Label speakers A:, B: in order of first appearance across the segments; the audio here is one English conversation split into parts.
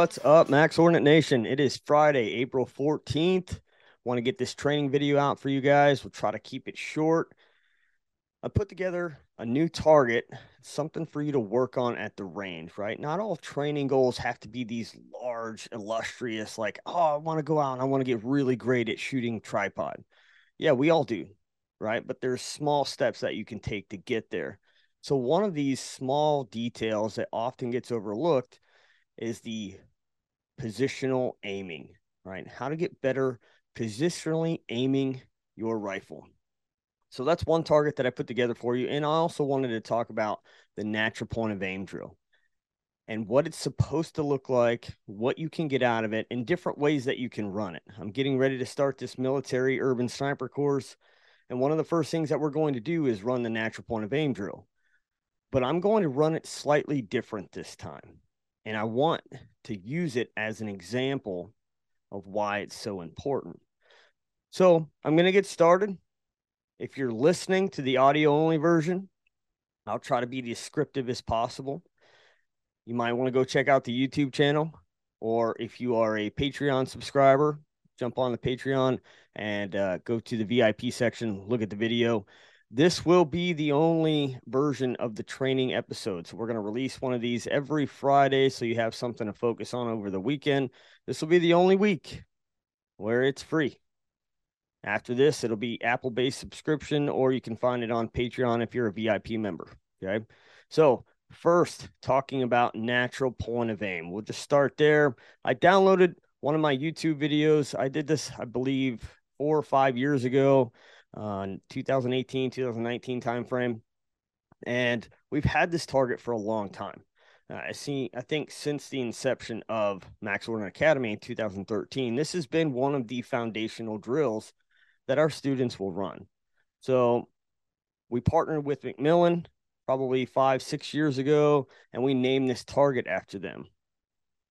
A: What's up, Max Ordinate Nation? It is Friday, April 14th. Want to get this training video out for you guys. We'll try to keep it short. I put together a new target, something for you to work on at the range, right? Not all training goals have to be these large, illustrious, like, oh, I want to go out and I want to get really great at shooting tripod. Yeah, we all do, right? But there's small steps that you can take to get there. So, one of these small details that often gets overlooked is the positional aiming, right? How to get better positionally aiming your rifle. So that's one target that I put together for you. And I also wanted to talk about the natural point of aim drill and what it's supposed to look like, what you can get out of it, and different ways that you can run it. I'm getting ready to start this military urban sniper course. And one of the first things that we're going to do is run the natural point of aim drill. But I'm going to run it slightly different this time. And I want to use it as an example of why it's so important. So I'm going to get started. If you're listening to the audio only version, I'll try to be descriptive as possible. You might want to go check out the YouTube channel, or if you are a Patreon subscriber, jump on the Patreon and uh, go to the VIP section, look at the video. This will be the only version of the training episode. So, we're going to release one of these every Friday so you have something to focus on over the weekend. This will be the only week where it's free. After this, it'll be Apple based subscription, or you can find it on Patreon if you're a VIP member. Okay. So, first, talking about natural point of aim. We'll just start there. I downloaded one of my YouTube videos. I did this, I believe, four or five years ago, uh, 2018, 2019 timeframe. And we've had this target for a long time. Uh, I see, I think since the inception of Max Ordinate Academy in 2013, this has been one of the foundational drills that our students will run. So we partnered with McMillan probably five, six years ago, and we named this target after them.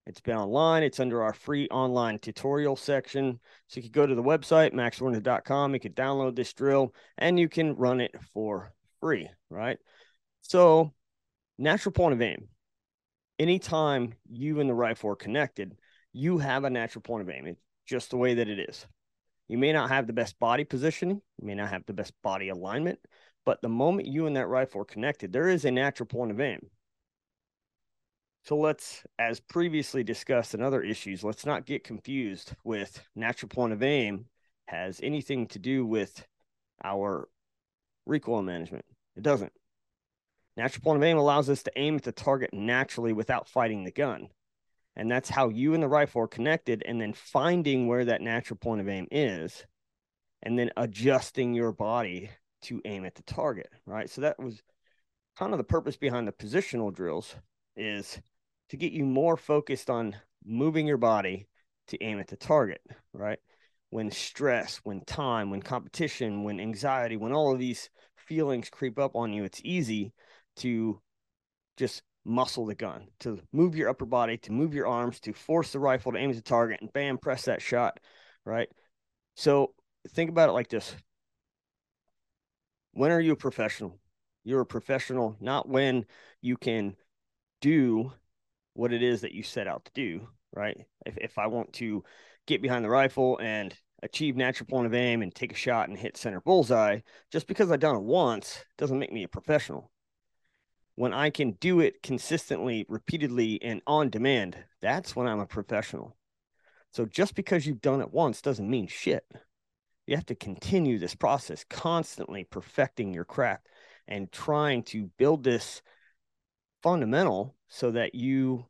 A: It's been online. It's under our free online tutorial section. So you can go to the website, maxordinate.com. You can download this drill and you can run it for free, right? So, natural point of aim. Anytime you and the rifle are connected, you have a natural point of aim. It's just the way that it is. You may not have the best body positioning, you may not have the best body alignment, but the moment you and that rifle are connected, there is a natural point of aim. So let's, as previously discussed in other issues, let's not get confused with natural point of aim has anything to do with our recoil management. It doesn't. Natural point of aim allows us to aim at the target naturally without fighting the gun. And that's how you and the rifle are connected, and then finding where that natural point of aim is, and then adjusting your body to aim at the target, right? So that was kind of the purpose behind the positional drills is to get you more focused on moving your body to aim at the target, right? When stress, when time, when competition, when anxiety, when all of these feelings creep up on you, it's easy to just muscle the gun, to move your upper body, to move your arms, to force the rifle to aim at the target and bam, press that shot, right? So think about it like this. When are you a professional? You're a professional not when you can do what it is that you set out to do, right? If, if I want to get behind the rifle and achieve natural point of aim and take a shot and hit center bullseye, just because I've done it once doesn't make me a professional when I can do it consistently, repeatedly, and on demand, that's when I'm a professional. So just because you've done it once doesn't mean shit. You have to continue this process, constantly perfecting your craft and trying to build this fundamental so that you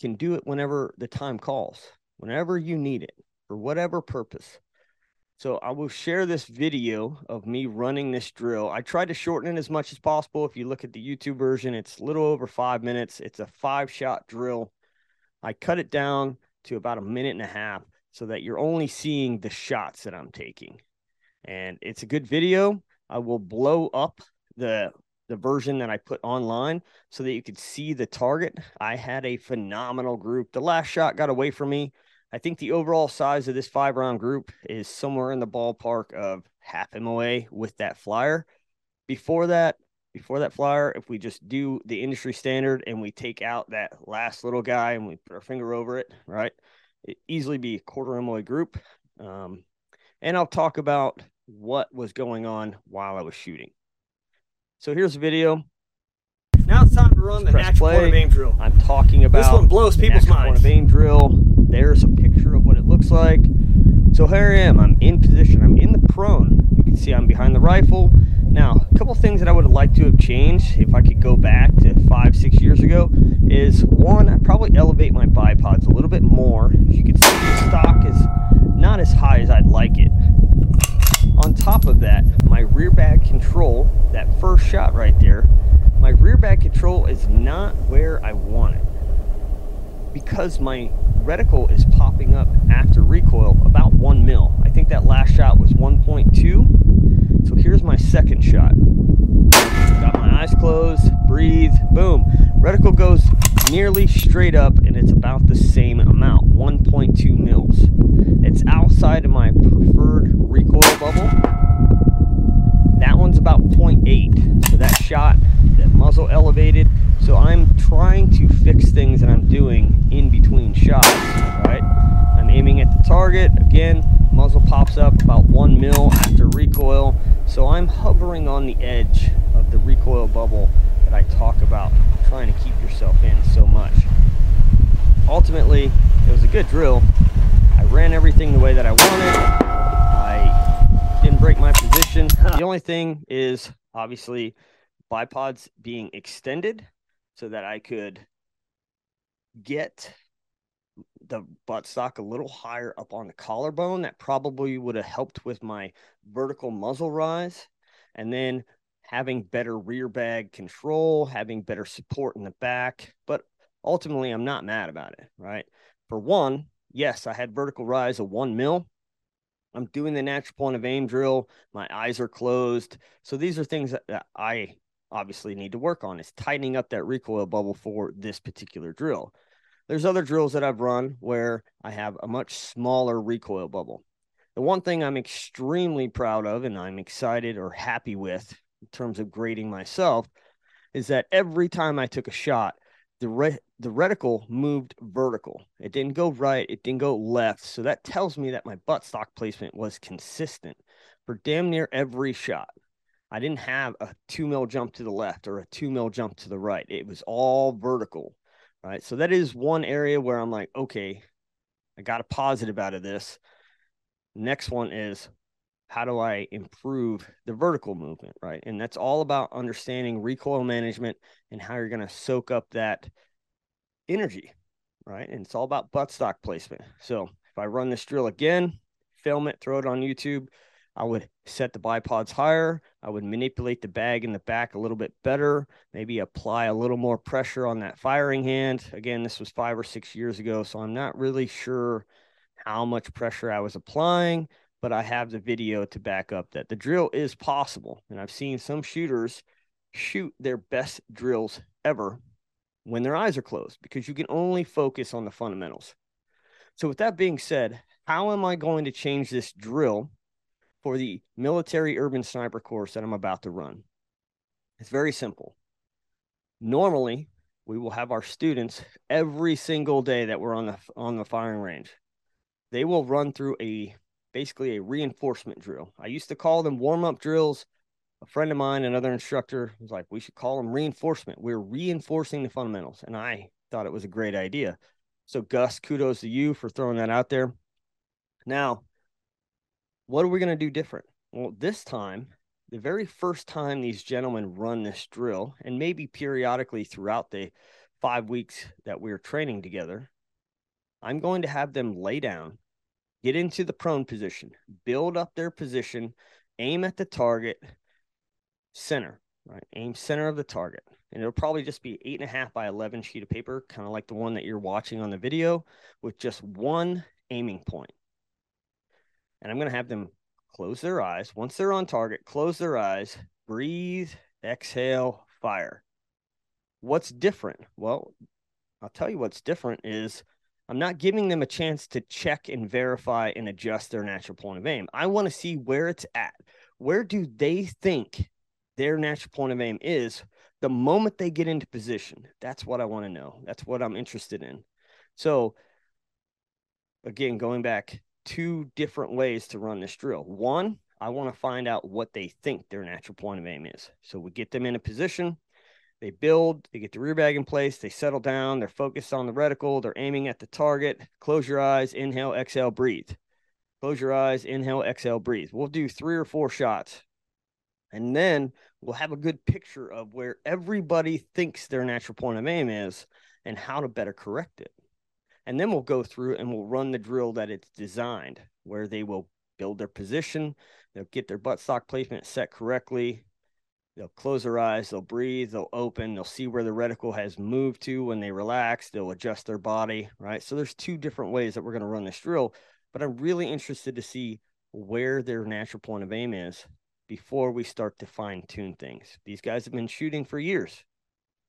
A: can do it whenever the time calls, whenever you need it, for whatever purpose. So I will share this video of me running this drill. I tried to shorten it as much as possible. If you look at the YouTube version, it's a little over five minutes. It's a five shot drill. I cut it down to about a minute and a half so that you're only seeing the shots that I'm taking. And it's a good video. I will blow up the the version that I put online so that you could see the target. I had a phenomenal group. The last shot got away from me. I think the overall size of this five round group is somewhere in the ballpark of half MOA with that flyer. Before that, before that flyer, if we just do the industry standard and we take out that last little guy and we put our finger over it, right? It easily be quarter MOA group. Um, and I'll talk about what was going on while I was shooting. So here's a video.
B: Now it's time to run the natural point of aim drill.
A: I'm talking about
B: this one blows people's minds.
A: Point of aim drill. There's a picture of what it looks like. So here I am. I'm in position. I'm in the prone. You can see I'm behind the rifle. Now, a couple things that I would have liked to have changed if I could go back to five, six years ago is one, I probably elevate my bipods a little bit more. As you can see, the stock is not as high as I'd like it. On top of that, my rear bag control, that first shot right there, my rear bag control is not where I want it. Because my reticle is popping up after recoil about one mil. I think that last shot was 1.2. So here's my second shot. Got my eyes closed, breathe, boom. Reticle goes nearly straight up and it's about the same amount, 1.2 mils. It's outside of my preferred recoil bubble. That one's about 0.8. So that shot, that muzzle elevated. So I'm trying to fix things that I'm doing in between shots, right? I'm aiming at the target. Again, muzzle pops up about one mil after recoil. So I'm hovering on the edge of the recoil bubble that I talk about trying to keep yourself in so much. Ultimately, it was a good drill. I ran everything the way that I wanted. I didn't break my position. The only thing is obviously bipods being extended so that I could get the buttstock a little higher up on the collarbone. That probably would have helped with my vertical muzzle rise. And then having better rear bag control, having better support in the back. But ultimately, I'm not mad about it, right? For one, yes, I had vertical rise of one mil. I'm doing the natural point of aim drill. My eyes are closed. So these are things that, I obviously need to work on is tightening up that recoil bubble for this particular drill. There's other drills that I've run where I have a much smaller recoil bubble. The one thing I'm extremely proud of and I'm excited or happy with in terms of grading myself is that every time I took a shot, the re- the reticle moved vertical. It didn't go right, it didn't go left. So that tells me that my buttstock placement was consistent for damn near every shot. I didn't have a two mil jump to the left or a two mil jump to the right. It was all vertical. Right. So that is one area where I'm like, okay, I got a positive out of this. Next one is how do I improve the vertical movement, right? And that's all about understanding recoil management and how you're going to soak up that energy, right? And it's all about buttstock placement. So if I run this drill again, film it, throw it on YouTube, I would set the bipods higher. I would manipulate the bag in the back a little bit better, maybe apply a little more pressure on that firing hand. Again, this was five or six years ago, so I'm not really sure how much pressure I was applying, but I have the video to back up that the drill is possible. And I've seen some shooters shoot their best drills ever when their eyes are closed because you can only focus on the fundamentals. So, with that being said, how am I going to change this drill for the military urban sniper course that I'm about to run. It's very simple. Normally, we will have our students every single day that we're on the on the firing range. They will run through a basically a reinforcement drill. I used to call them warm-up drills. A friend of mine, another instructor, was like, we should call them reinforcement. We're reinforcing the fundamentals. And I thought it was a great idea. So, Gus, kudos to you for throwing that out there. Now, what are we going to do different? Well, this time, the very first time these gentlemen run this drill, and maybe periodically throughout the five weeks that we're training together, I'm going to have them lay down, get into the prone position, build up their position, aim at the target, center, right? Aim center of the target. And it'll probably just be eight and a half by 11 sheet of paper, kind of like the one that you're watching on the video, with just one aiming point. and I'm going to have them close their eyes. Once they're on target, close their eyes, breathe, exhale, fire. What's different? Well, I'll tell you what's different is I'm not giving them a chance to check and verify and adjust their natural point of aim. I want to see where it's at. Where do they think their natural point of aim is the moment they get into position. That's what I want to know. That's what I'm interested in. So, again, going back, two different ways to run this drill. One, I want to find out what they think their natural point of aim is. So we get them in a position, they build, they get the rear bag in place, they settle down, they're focused on the reticle, they're aiming at the target. Close your eyes, inhale, exhale, breathe. Close your eyes, inhale, exhale, breathe. We'll do three or four shots. And then we'll have a good picture of where everybody thinks their natural point of aim is and how to better correct it. And then we'll go through and we'll run the drill that it's designed, where they will build their position, they'll get their buttstock placement set correctly, they'll close their eyes, they'll breathe, they'll open, they'll see where the reticle has moved to when they relax, they'll adjust their body, right? So there's two different ways that we're going to run this drill, but I'm really interested to see where their natural point of aim is before we start to fine tune things. These guys have been shooting for years.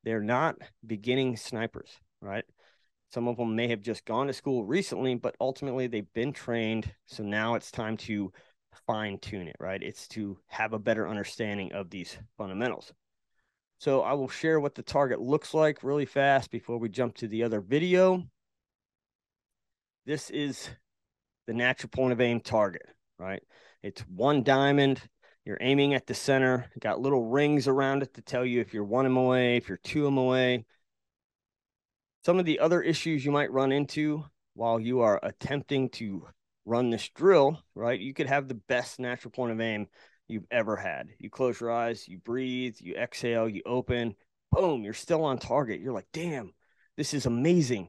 A: They're not beginning snipers, right? Some of them may have just gone to school recently, but ultimately they've been trained. So now it's time to fine tune it, right? It's to have a better understanding of these fundamentals. So I will share what the target looks like really fast before we jump to the other video. This is the natural point of aim target, right? It's one diamond. You're aiming at the center, got little rings around it to tell you if you're one M away, if you're two M away. Some of the other issues you might run into while you are attempting to run this drill, right? You could have the best natural point of aim you've ever had. You close your eyes, you breathe, you exhale, you open, boom, you're still on target. You're like, damn, this is amazing.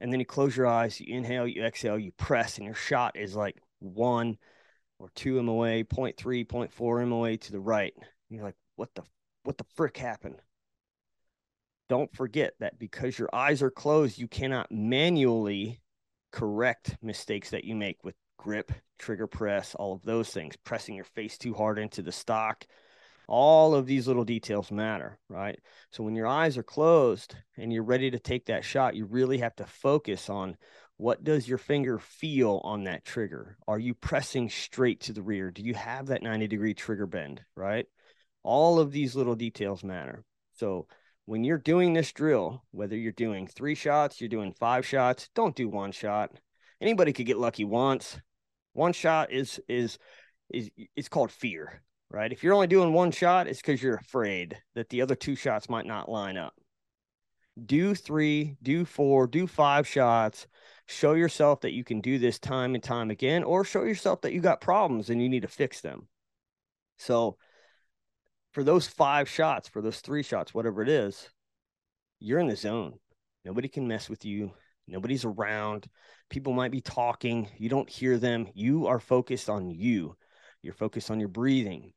A: And then you close your eyes, you inhale, you exhale, you press, and your shot is like one or two MOA, 0.3, 0.4 MOA to the right. And you're like, what the what the frick happened? Don't forget that because your eyes are closed, you cannot manually correct mistakes that you make with grip, trigger press, all of those things, pressing your face too hard into the stock. All of these little details matter, right? So when your eyes are closed and you're ready to take that shot, you really have to focus on what does your finger feel on that trigger? Are you pressing straight to the rear? Do you have that 90 degree trigger bend, right? All of these little details matter. So when you're doing this drill, whether you're doing three shots, you're doing five shots, don't do one shot. Anybody could get lucky once. One shot is is is it's called fear, right? If you're only doing one shot, it's because you're afraid that the other two shots might not line up. Do three, do four, do five shots show yourself that you can do this time and time again, or show yourself that you got problems and you need to fix them. So, for those five shots, for those three shots, whatever it is, you're in the zone. Nobody can mess with you. Nobody's around. People might be talking. You don't hear them. You are focused on you. You're focused on your breathing.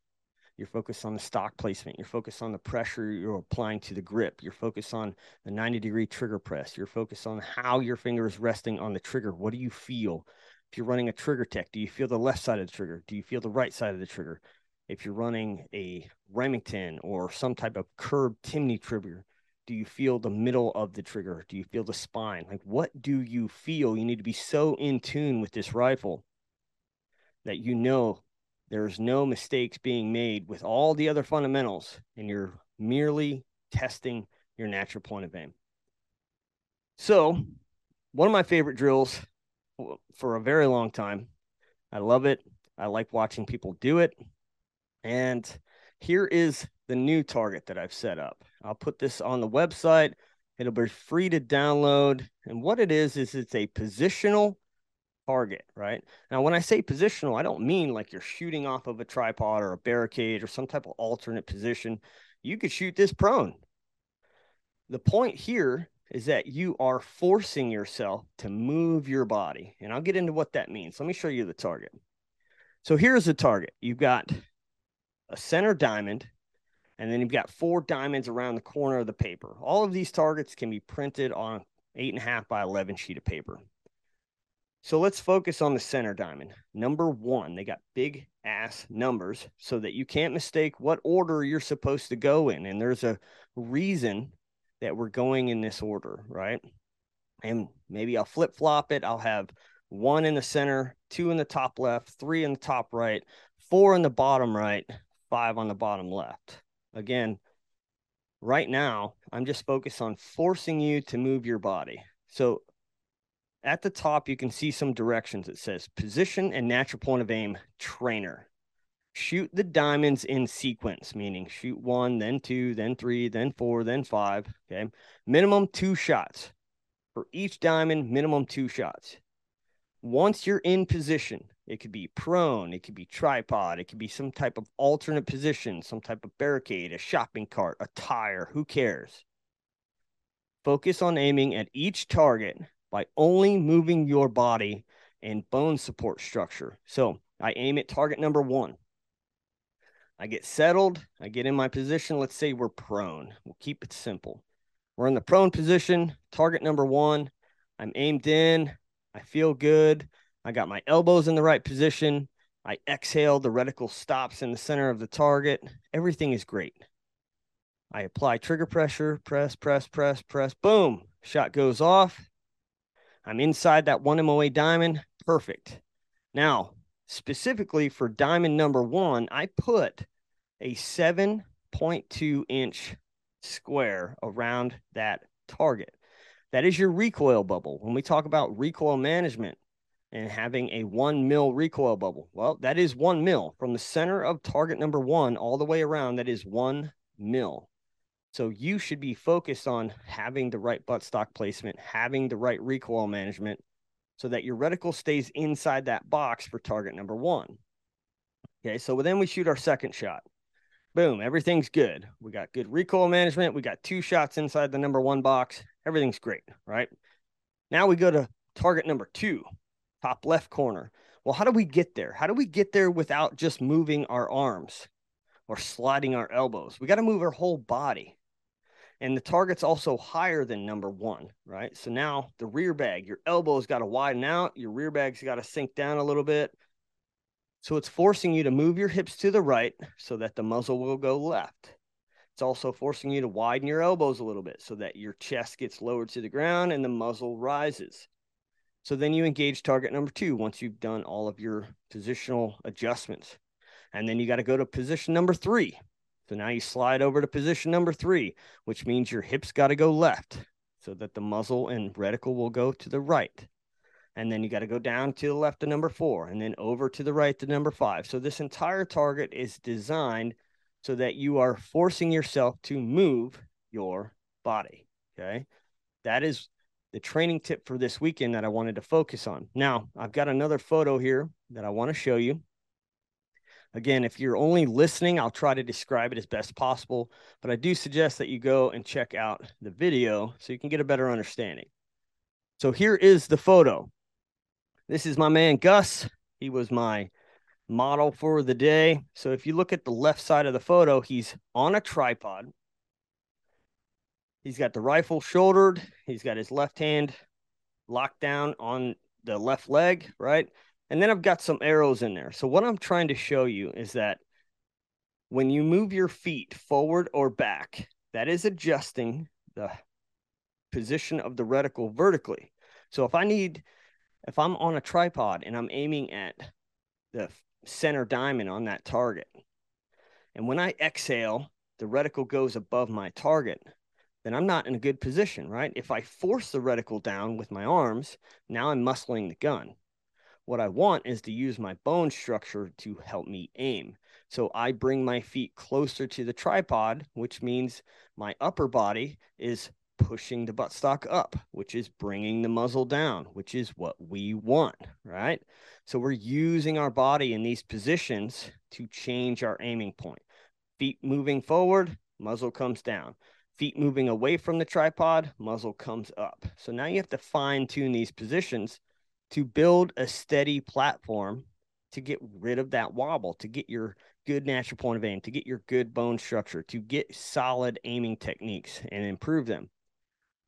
A: You're focused on the stock placement. You're focused on the pressure you're applying to the grip. You're focused on the 90 degree trigger press. You're focused on how your finger is resting on the trigger. What do you feel? If you're running a TriggerTech, do you feel the left side of the trigger? Do you feel the right side of the trigger? If you're running a Remington or some type of curved Timney trigger, do you feel the middle of the trigger? Do you feel the spine? Like, what do you feel? You need to be so in tune with this rifle that you know there's no mistakes being made with all the other fundamentals, and you're merely testing your natural point of aim. So, one of my favorite drills for a very long time. I love it. I like watching people do it. And here is the new target that I've set up. I'll put this on the website. It'll be free to download. And what it is, is it's a positional target, right? Now, when I say positional, I don't mean like you're shooting off of a tripod or a barricade or some type of alternate position. You could shoot this prone. The point here is that you are forcing yourself to move your body. And I'll get into what that means. Let me show you the target. So here's the target. You've got a center diamond, and then you've got four diamonds around the corner of the paper. All of these targets can be printed on eight and a half by 11 sheet of paper. So let's focus on the center diamond. Number one, they got big ass numbers so that you can't mistake what order you're supposed to go in. And there's a reason that we're going in this order, right? And maybe I'll flip flop it. I'll have one in the center, two in the top left, three in the top right, four in the bottom right, five on the bottom left. Again, right now, I'm just focused on forcing you to move your body. So at the top, you can see some directions. It says position and natural point of aim trainer. Shoot the diamonds in sequence, meaning shoot one, then two, then three, then four, then five. Okay. Minimum two shots. For each diamond, minimum two shots. Once you're in position, it could be prone, it could be tripod, it could be some type of alternate position, some type of barricade, a shopping cart, a tire, who cares? Focus on aiming at each target by only moving your body and bone support structure. So I aim at target number one. I get settled, I get in my position. Let's say we're prone. We'll keep it simple. We're in the prone position, target number one. I'm aimed in, I feel good. I got my elbows in the right position. I exhale. The reticle stops in the center of the target. Everything is great. I apply trigger pressure, press, press, press, press. Boom. Shot goes off. I'm inside that one MOA diamond. Perfect. Now, specifically for diamond number one, I put a 7.2 inch square around that target. That is your recoil bubble. When we talk about recoil management, and having a one mil recoil bubble. Well, that is one mil from the center of target number one all the way around. That is one mil. So you should be focused on having the right buttstock placement, having the right recoil management so that your reticle stays inside that box for target number one. Okay, so then we shoot our second shot. Boom, everything's good. We got good recoil management. We got two shots inside the number one box. Everything's great, right? Now we go to target number two top left corner. Well, how do we get there? How do we get there without just moving our arms or sliding our elbows? We got to move our whole body. And the target's also higher than number one, right? So now the rear bag, your elbows got to widen out, your rear bag's got to sink down a little bit. So it's forcing you to move your hips to the right so that the muzzle will go left. It's also forcing you to widen your elbows a little bit so that your chest gets lowered to the ground and the muzzle rises. So then you engage target number two once you've done all of your positional adjustments. And then you got to go to position number three. So now you slide over to position number three, which means your hips got to go left so that the muzzle and reticle will go to the right. And then you got to go down to the left to number four and then over to the right to number five. So this entire target is designed so that you are forcing yourself to move your body. Okay. That is the training tip for this weekend that I wanted to focus on. Now, I've got another photo here that I want to show you. Again, if you're only listening, I'll try to describe it as best possible, but I do suggest that you go and check out the video so you can get a better understanding. So here is the photo. This is my man Gus. He was my model for the day. So if you look at the left side of the photo, he's on a tripod He's got the rifle shouldered. He's got his left hand locked down on the left leg, right? And then I've got some arrows in there. So what I'm trying to show you is that when you move your feet forward or back, that is adjusting the position of the reticle vertically. So if I need, if I'm on a tripod and I'm aiming at the center diamond on that target, and when I exhale, the reticle goes above my target then I'm not in a good position, right? If I force the reticle down with my arms, now I'm muscling the gun. What I want is to use my bone structure to help me aim. So I bring my feet closer to the tripod, which means my upper body is pushing the buttstock up, which is bringing the muzzle down, which is what we want, right? So we're using our body in these positions to change our aiming point. Feet moving forward, muzzle comes down feet moving away from the tripod, muzzle comes up. So now you have to fine tune these positions to build a steady platform to get rid of that wobble, to get your good natural point of aim, to get your good bone structure, to get solid aiming techniques and improve them.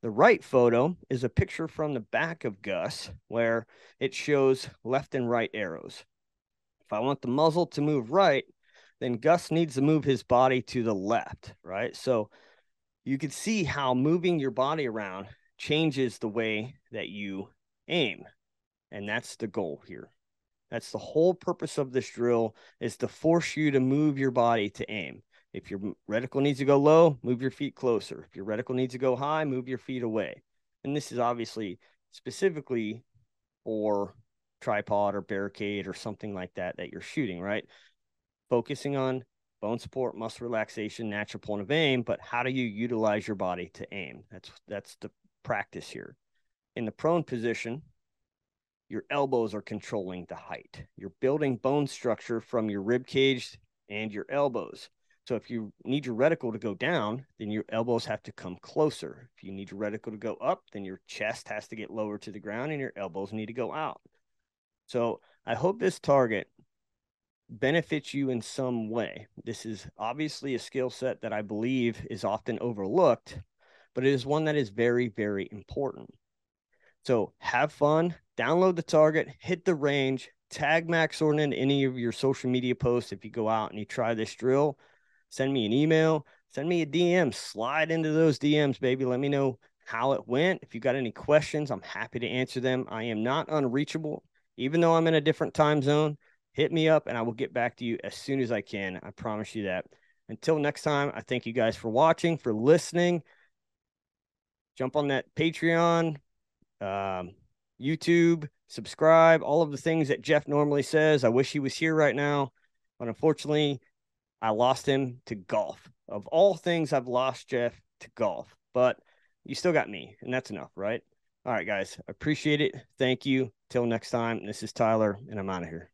A: The right photo is a picture from the back of Gus where it shows left and right arrows. If I want the muzzle to move right, then Gus needs to move his body to the left, right? So you can see how moving your body around changes the way that you aim. And that's the goal here. That's the whole purpose of this drill is to force you to move your body to aim. If your reticle needs to go low, move your feet closer. If your reticle needs to go high, move your feet away. And this is obviously specifically for tripod or barricade or something like that that you're shooting, right? Focusing on bone support, muscle relaxation, natural point of aim, but how do you utilize your body to aim? That's that's the practice here. In the prone position, your elbows are controlling the height. You're building bone structure from your rib cage and your elbows. So if you need your reticle to go down, then your elbows have to come closer. If you need your reticle to go up, then your chest has to get lower to the ground and your elbows need to go out. So I hope this target benefits you in some way. This is obviously a skill set that I believe is often overlooked, but it is one that is very, very important. So have fun, download the target, hit the range, tag Max Ordinate in any of your social media posts. If you go out and you try this drill, send me an email, send me a DM, slide into those DMs, baby. Let me know how it went. If you got any questions, I'm happy to answer them. I am not unreachable, even though I'm in a different time zone hit me up and I will get back to you as soon as I can. I promise you that. Until next time, I thank you guys for watching, for listening. Jump on that Patreon, um, YouTube, subscribe, all of the things that Jeph normally says. I wish he was here right now, but unfortunately, I lost him to golf. Of all things, I've lost Jeph to golf, but you still got me, and that's enough, right? All right, guys, appreciate it. Thank you. Till next time, this is Tyler, and I'm out of here.